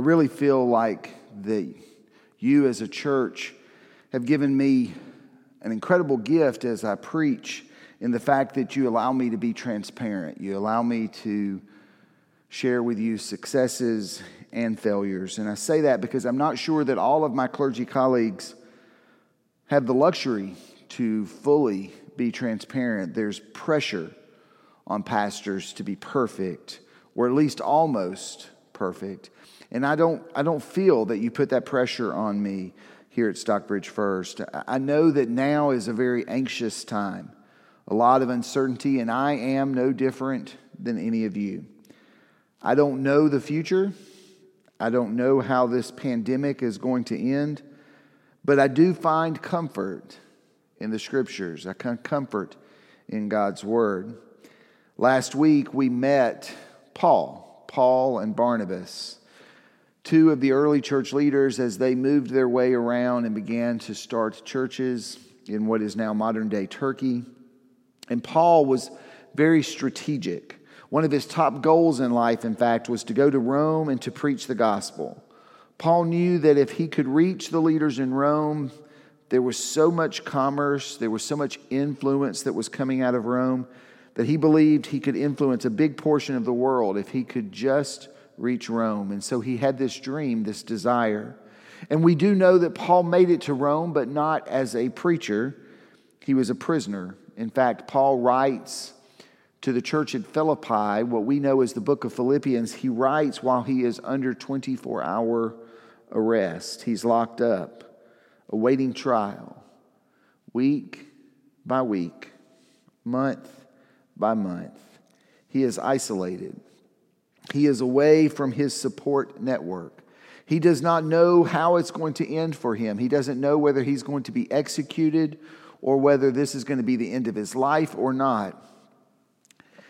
I really feel like that you as a church have given me an incredible gift as I preach in the fact that you allow me to be transparent. You allow me to share with you successes and failures. And I say that because I'm not sure that all of my clergy colleagues have the luxury to fully be transparent. There's pressure on pastors to be perfect, or at least almost perfect. And I don't, I don't feel that you put that pressure on me here at Stockbridge First. I know that now is a very anxious time, a lot of uncertainty, and I am no different than any of you. I don't know the future. I don't know how this pandemic is going to end, but I do find comfort in the scriptures. I find comfort in God's word. Last week we met Paul, Paul and Barnabas, two of the early church leaders as they moved their way around and began to start churches in what is now modern day Turkey. And Paul was very strategic. One of his top goals in life, in fact, was to go to Rome and to preach the gospel. Paul knew that if he could reach the leaders in Rome, there was so much commerce, there was so much influence that was coming out of Rome that he believed he could influence a big portion of the world if he could just reach Rome. And so he had this dream, this desire. And we do know that Paul made it to Rome, but not as a preacher. He was a prisoner. In fact, Paul writes to the church at Philippi, what we know as the book of Philippians, he writes while he is under 24 hour arrest. He's locked up, awaiting trial, week by week, month by month. He is isolated. He is away from his support network. He does not know how it's going to end for him. He doesn't know whether he's going to be executed or whether this is going to be the end of his life or not.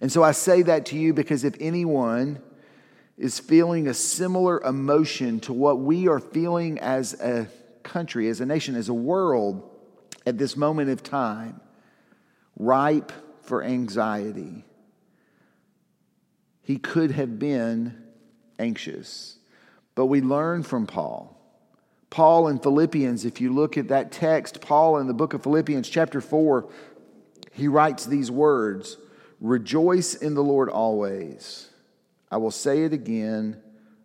And so I say that to you because if anyone is feeling a similar emotion to what we are feeling as a country, as a nation, as a world at this moment of time, ripe for anxiety, he could have been anxious. But we learn from Paul. Paul in Philippians, if you look at that text, Paul in the book of Philippians, chapter 4, he writes these words Rejoice in the Lord always. I will say it again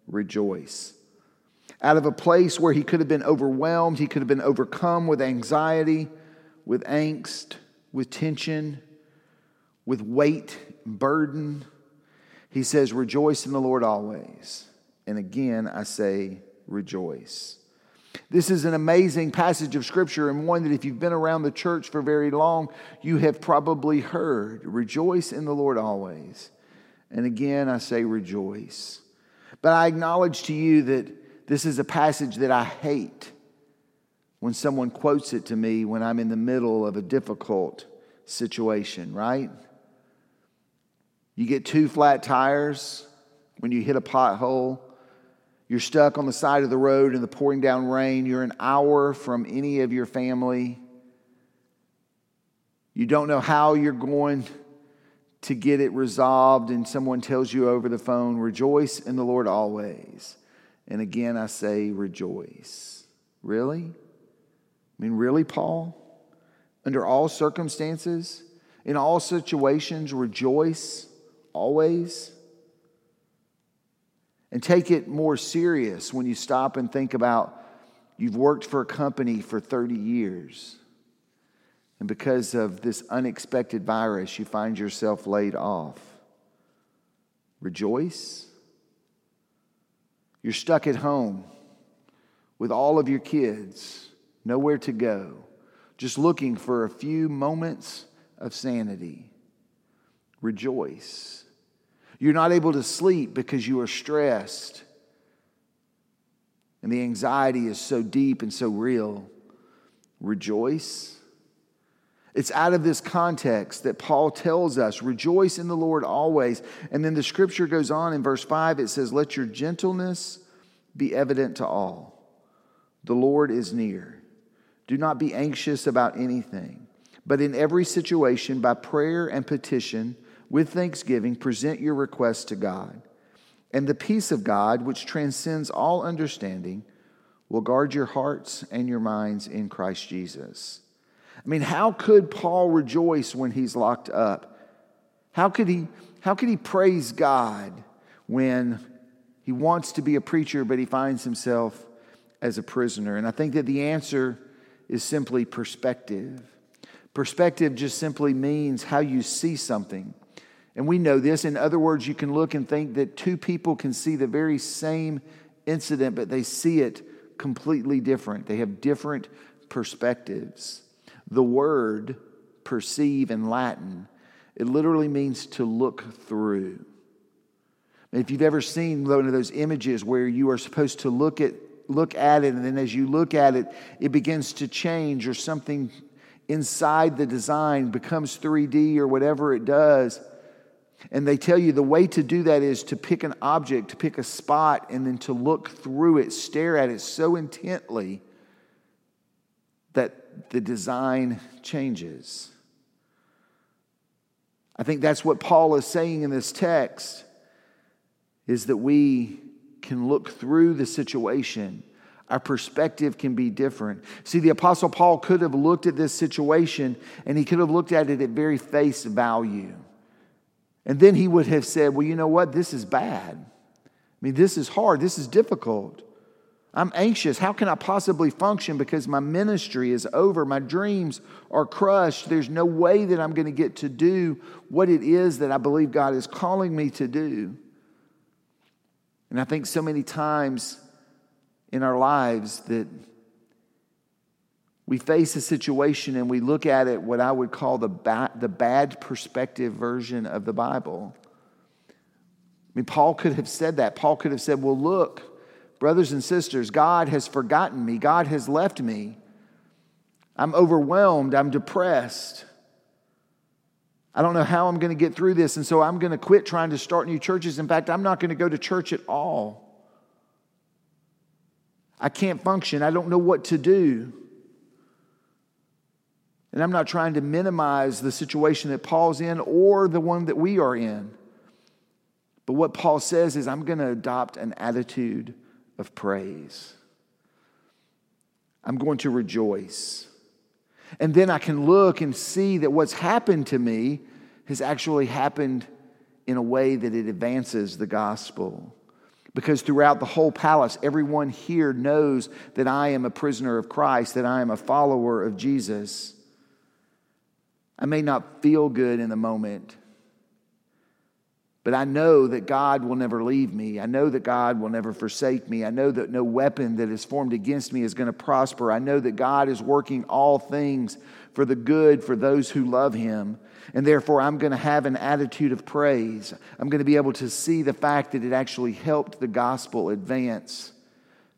rejoice. Out of a place where he could have been overwhelmed, he could have been overcome with anxiety, with angst, with tension, with weight, burden, he says, Rejoice in the Lord always. And again, I say, Rejoice. This is an amazing passage of Scripture, and one that if you've been around the church for very long, you have probably heard. Rejoice in the Lord always. And again, I say rejoice. But I acknowledge to you that this is a passage that I hate when someone quotes it to me when I'm in the middle of a difficult situation, right? You get two flat tires when you hit a pothole you're stuck on the side of the road in the pouring down rain. You're an hour from any of your family. You don't know how you're going to get it resolved, and someone tells you over the phone, Rejoice in the Lord always. And again, I say, Rejoice. Really? I mean, really, Paul? Under all circumstances, in all situations, rejoice always? And take it more serious when you stop and think about you've worked for a company for 30 years. And because of this unexpected virus, you find yourself laid off. Rejoice. You're stuck at home with all of your kids, nowhere to go, just looking for a few moments of sanity. Rejoice. You're not able to sleep because you are stressed. And the anxiety is so deep and so real. Rejoice. It's out of this context that Paul tells us, rejoice in the Lord always. And then the scripture goes on in verse 5, it says, Let your gentleness be evident to all. The Lord is near. Do not be anxious about anything, but in every situation, by prayer and petition, with thanksgiving, present your requests to God. And the peace of God, which transcends all understanding, will guard your hearts and your minds in Christ Jesus. I mean, how could Paul rejoice when he's locked up? How could he, how could he praise God when he wants to be a preacher, but he finds himself as a prisoner? And I think that the answer is simply perspective. Perspective just simply means how you see something. And we know this. In other words, you can look and think that two people can see the very same incident, but they see it completely different. They have different perspectives. The word perceive in Latin, it literally means to look through. If you've ever seen one of those images where you are supposed to look at look at it and then as you look at it it begins to change or something inside the design becomes 3D or whatever it does and they tell you the way to do that is to pick an object, to pick a spot, and then to look through it, stare at it so intently that the design changes. I think that's what Paul is saying in this text is that we can look through the situation. Our perspective can be different. See, the Apostle Paul could have looked at this situation and he could have looked at it at very face value. And then he would have said, Well, you know what? This is bad. I mean, this is hard. This is difficult. I'm anxious. How can I possibly function because my ministry is over? My dreams are crushed. There's no way that I'm going to get to do what it is that I believe God is calling me to do. And I think so many times in our lives that we face a situation and we look at it what I would call the, ba- the bad perspective version of the Bible. I mean, Paul could have said that. Paul could have said, Well, look, brothers and sisters, God has forgotten me, God has left me. I'm overwhelmed, I'm depressed. I don't know how I'm going to get through this, and so I'm going to quit trying to start new churches. In fact, I'm not going to go to church at all. I can't function, I don't know what to do. And I'm not trying to minimize the situation that Paul's in or the one that we are in. But what Paul says is, I'm going to adopt an attitude of praise. I'm going to rejoice. And then I can look and see that what's happened to me has actually happened in a way that it advances the gospel. Because throughout the whole palace, everyone here knows that I am a prisoner of Christ, that I am a follower of Jesus. I may not feel good in the moment, but I know that God will never leave me. I know that God will never forsake me. I know that no weapon that is formed against me is going to prosper. I know that God is working all things for the good for those who love Him. And therefore, I'm going to have an attitude of praise. I'm going to be able to see the fact that it actually helped the gospel advance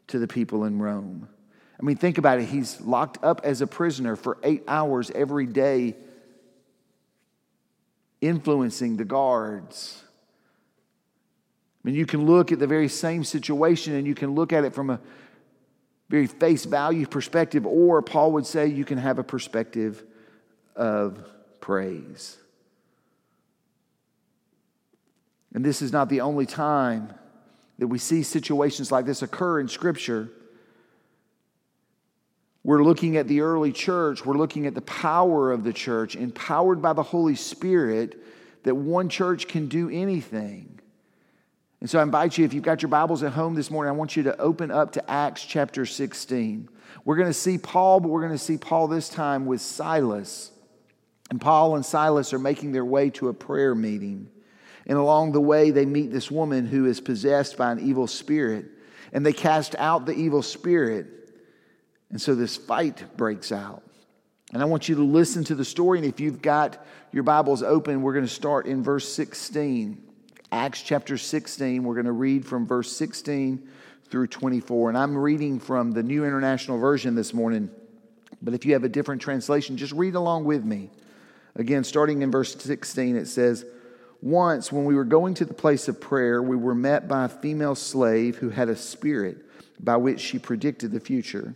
to the people in Rome. I mean, think about it. He's locked up as a prisoner for eight hours every day influencing the guards. I mean, you can look at the very same situation and you can look at it from a very face value perspective, or Paul would say you can have a perspective of praise. And this is not the only time that we see situations like this occur in Scripture. We're looking at the early church. We're looking at the power of the church, empowered by the Holy Spirit, that one church can do anything. And so I invite you, if you've got your Bibles at home this morning, I want you to open up to Acts chapter 16. We're going to see Paul, but we're going to see Paul this time with Silas. And Paul and Silas are making their way to a prayer meeting. And along the way, they meet this woman who is possessed by an evil spirit. And they cast out the evil spirit. And so this fight breaks out. And I want you to listen to the story. And if you've got your Bibles open, we're going to start in verse 16. Acts chapter 16. We're going to read from verse 16 through 24. And I'm reading from the New International Version this morning. But if you have a different translation, just read along with me. Again, starting in verse 16, it says, Once, when we were going to the place of prayer, we were met by a female slave who had a spirit by which she predicted the future.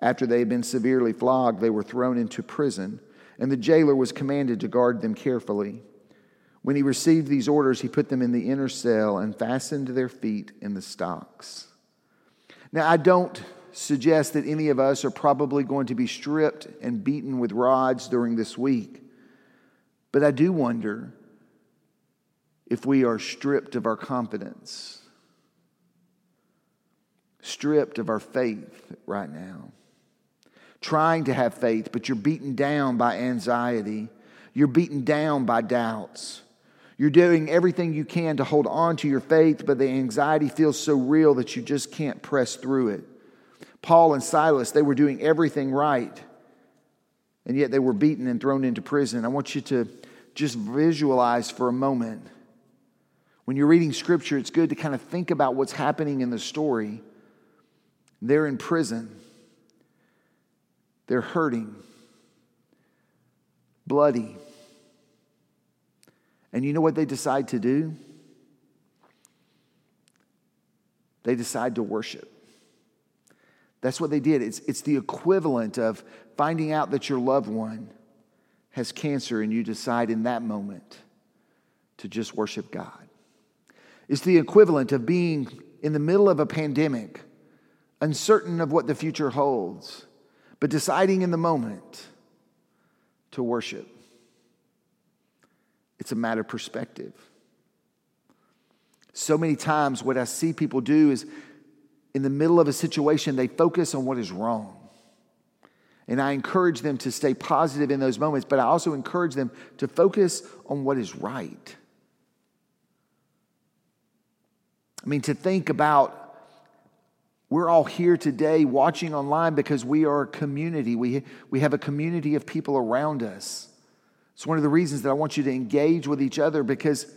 After they had been severely flogged, they were thrown into prison, and the jailer was commanded to guard them carefully. When he received these orders, he put them in the inner cell and fastened their feet in the stocks. Now, I don't suggest that any of us are probably going to be stripped and beaten with rods during this week, but I do wonder if we are stripped of our confidence, stripped of our faith right now. Trying to have faith, but you're beaten down by anxiety, you're beaten down by doubts. You're doing everything you can to hold on to your faith, but the anxiety feels so real that you just can't press through it. Paul and Silas, they were doing everything right, and yet they were beaten and thrown into prison. I want you to just visualize for a moment. When you're reading scripture, it's good to kind of think about what's happening in the story. They're in prison, they're hurting, bloody. And you know what they decide to do? They decide to worship. That's what they did. It's, it's the equivalent of finding out that your loved one has cancer and you decide in that moment to just worship God. It's the equivalent of being in the middle of a pandemic, uncertain of what the future holds, but deciding in the moment to worship. It's a matter of perspective. So many times, what I see people do is in the middle of a situation, they focus on what is wrong. And I encourage them to stay positive in those moments, but I also encourage them to focus on what is right. I mean, to think about we're all here today watching online because we are a community. We, we have a community of people around us. It's one of the reasons that I want you to engage with each other because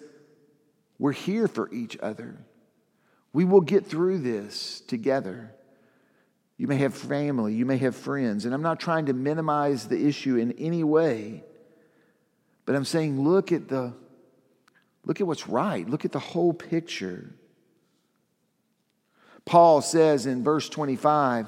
we're here for each other. We will get through this together. You may have family, you may have friends, and I'm not trying to minimize the issue in any way, but I'm saying look at the look at what's right. Look at the whole picture. Paul says in verse 25,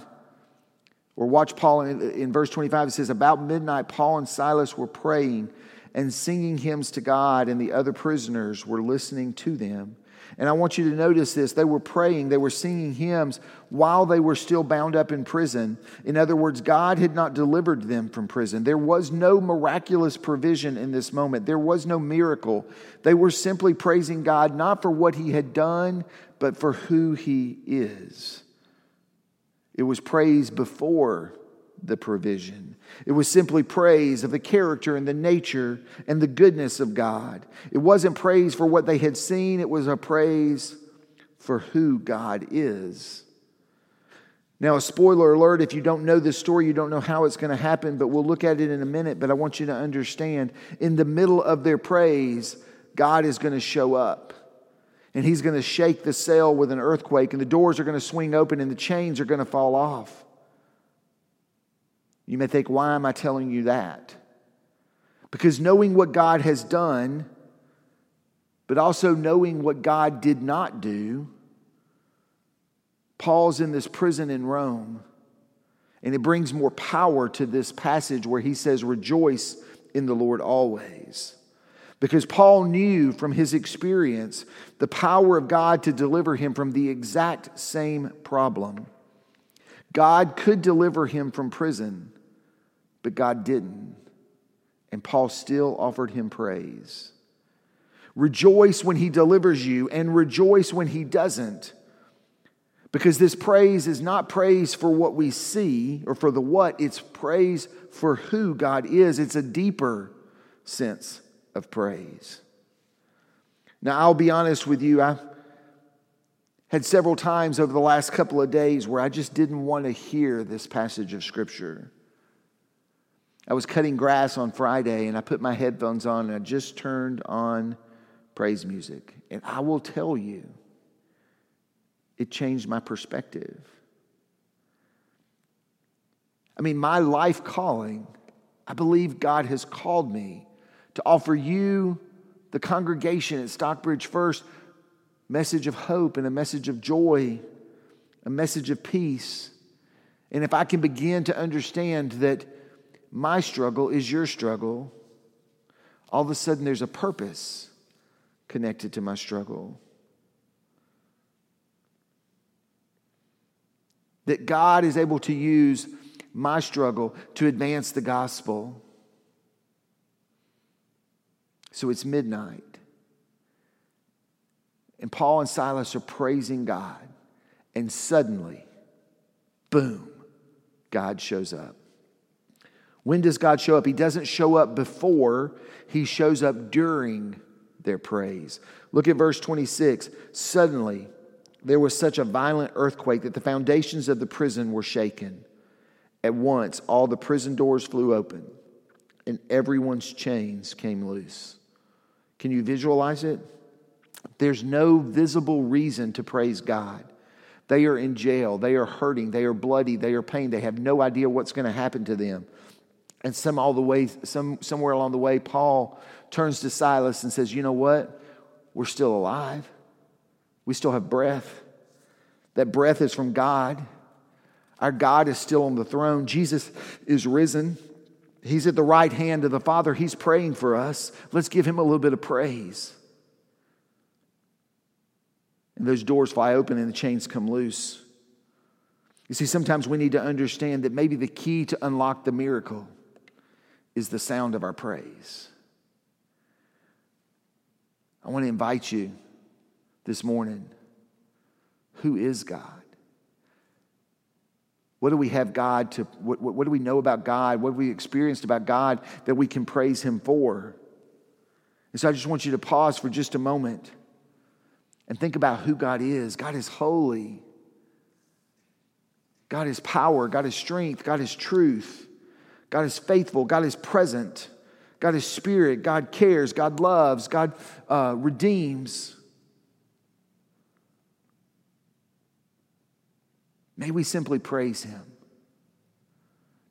or watch Paul in, in, verse 25, it says, About midnight, Paul and Silas were praying and singing hymns to God, and the other prisoners were listening to them. And I want you to notice this. They were praying, they were singing hymns while they were still bound up in prison. In other words, God had not delivered them from prison. There was no miraculous provision in this moment, there was no miracle. They were simply praising God not for what He had done, but for who He is. It was praise before the provision. It was simply praise of the character and the nature and the goodness of God. It wasn't praise for what they had seen, it was a praise for who God is. Now, a spoiler alert if you don't know this story, you don't know how it's going to happen, but we'll look at it in a minute. But I want you to understand in the middle of their praise, God is going to show up. And he's going to shake the cell with an earthquake, and the doors are going to swing open, and the chains are going to fall off. You may think, why am I telling you that? Because knowing what God has done, but also knowing what God did not do, Paul's in this prison in Rome. And it brings more power to this passage where he says, Rejoice in the Lord always. Because Paul knew from his experience the power of God to deliver him from the exact same problem. God could deliver him from prison, but God didn't. And Paul still offered him praise. Rejoice when he delivers you, and rejoice when he doesn't. Because this praise is not praise for what we see or for the what, it's praise for who God is. It's a deeper sense of praise. Now, I'll be honest with you, I had several times over the last couple of days where I just didn't want to hear this passage of Scripture. I was cutting grass on Friday and I put my headphones on and I just turned on praise music. And I will tell you, it changed my perspective. I mean, my life calling, I believe God has called me to offer you, the congregation at Stockbridge First, message of hope and a message of joy, a message of peace. And if I can begin to understand that my struggle is your struggle, all of a sudden there's a purpose connected to my struggle. That God is able to use my struggle to advance the gospel. So it's midnight. And Paul and Silas are praising God. And suddenly, boom, God shows up. When does God show up? He doesn't show up before, he shows up during their praise. Look at verse 26. Suddenly, there was such a violent earthquake that the foundations of the prison were shaken. At once, all the prison doors flew open and everyone's chains came loose. Can you visualize it? There's no visible reason to praise God. They are in jail. They are hurting. They are bloody. They are pain. They have no idea what's going to happen to them. And some all the way, some, somewhere along the way, Paul turns to Silas and says, You know what? We're still alive. We still have breath. That breath is from God. Our God is still on the throne. Jesus is risen. He's at the right hand of the Father. He's praying for us. Let's give him a little bit of praise. And those doors fly open and the chains come loose. You see, sometimes we need to understand that maybe the key to unlock the miracle is the sound of our praise. I want to invite you this morning who is God? What do we have God to, what, what, do we know about God? What have we experienced about God that we can praise Him for? And so I just want you to pause for just a moment and think about who God is. God is holy, God is power, God is strength, God is truth. God is faithful. God is present. God is spirit. God cares. God loves. God uh, redeems. May we simply praise him.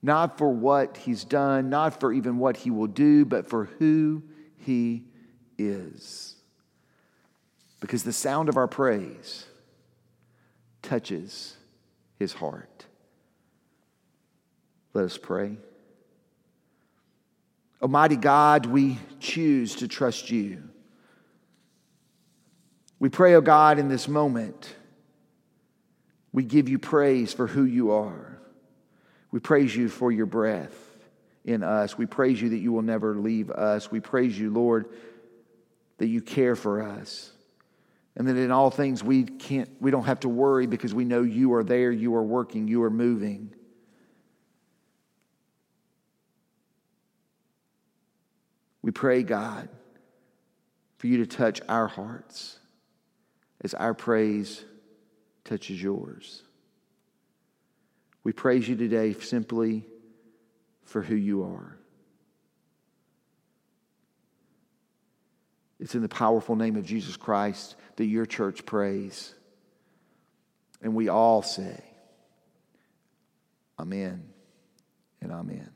Not for what he's done, not for even what he will do, but for who he is. Because the sound of our praise touches his heart. Let us pray. Almighty God, we choose to trust you. We pray, O oh God, in this moment, we give you praise for who you are. We praise you for your breath in us. We praise you that you will never leave us. We praise you, Lord, that you care for us. And that in all things we can't we don't have to worry because we know you are there, you are working, you are moving. We pray, God, for you to touch our hearts as our praise touches yours. We praise you today simply for who you are. It's in the powerful name of Jesus Christ that your church prays. And we all say, Amen and Amen.